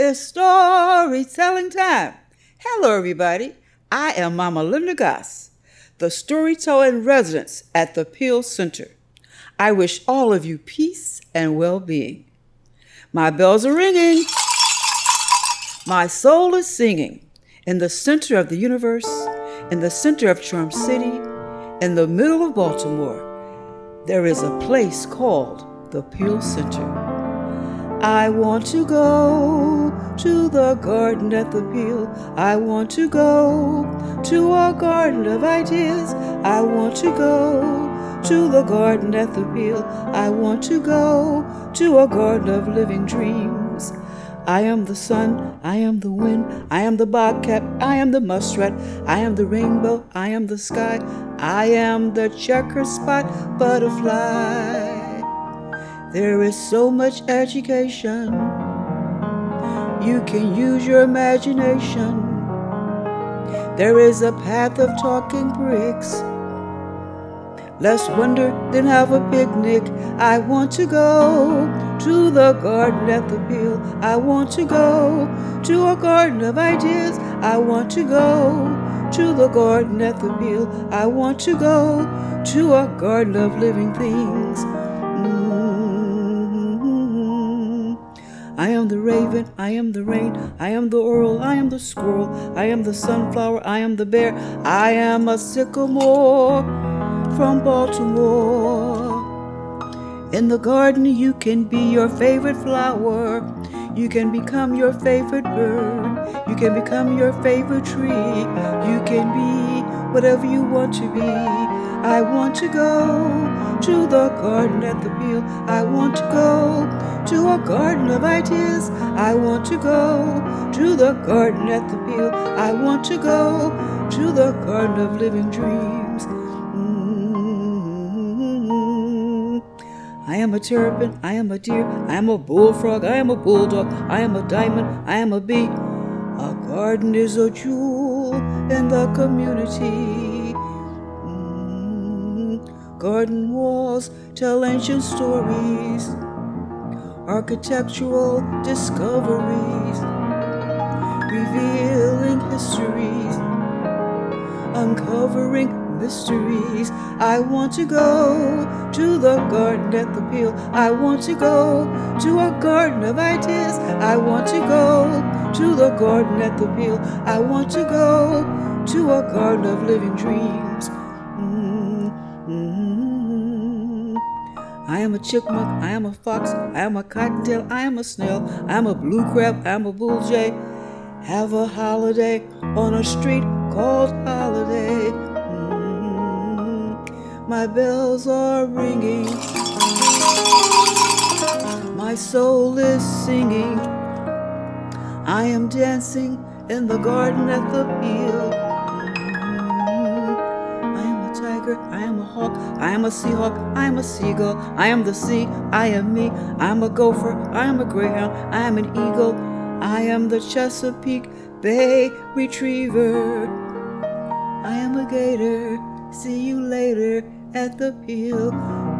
It's storytelling time. Hello, everybody. I am Mama Linda Goss, the storytelling residence at the Peale Center. I wish all of you peace and well being. My bells are ringing. My soul is singing. In the center of the universe, in the center of Charm City, in the middle of Baltimore, there is a place called the Peale Center. I want to go to the garden at the Peale. I want to go to a garden of ideas. I want to go to the garden at the Peale. I want to go to a garden of living dreams. I am the sun, I am the wind, I am the bobcat, I am the muskrat, I am the rainbow, I am the sky, I am the checkerspot butterfly. There is so much education. You can use your imagination. There is a path of talking bricks. Less wonder than have a picnic. I want to go to the garden at the Peale. I want to go to a garden of ideas. I want to go to the garden at the Peale. I want to go to a garden of living things. Mm. I am the raven, I am the rain, I am the oriole, I am the squirrel, I am the sunflower, I am the bear, I am a sycamore from Baltimore. In the garden, you can be your favorite flower. You can become your favorite bird. You can become your favorite tree. You can be whatever you want to be. I want to go to the garden at the Peale. I want to go to a garden of ideas. I want to go to the garden at the Peale. I want to go to the garden of living dreams. I am a terrapin, I am a deer, I am a bullfrog, I am a bulldog, I am a diamond, I am a bee. A garden is a jewel in the community. Mm, garden walls tell ancient stories, architectural discoveries, revealing histories, uncovering mysteries. I want to go to the garden at the Peale. I want to go to a garden of ideas. I want to go to the garden at the Peale. I want to go to a garden of living dreams. Mm, mm. I am a chipmunk, I am a fox, I am a cottontail, I am a snail, I am a blue crab, I am a bull jay. Have a holiday on a street called Holiday. Mm-hmm. My bells are ringing, my soul is singing. I am dancing in the garden at the Peale. I am a tiger, I am a hawk, I am a seahawk, I am a seagull, I am the sea, I am me, I am a gopher, I am a greyhound, I am an eagle, I am the Chesapeake Bay Retriever. I am a gator, see you later at the Peale.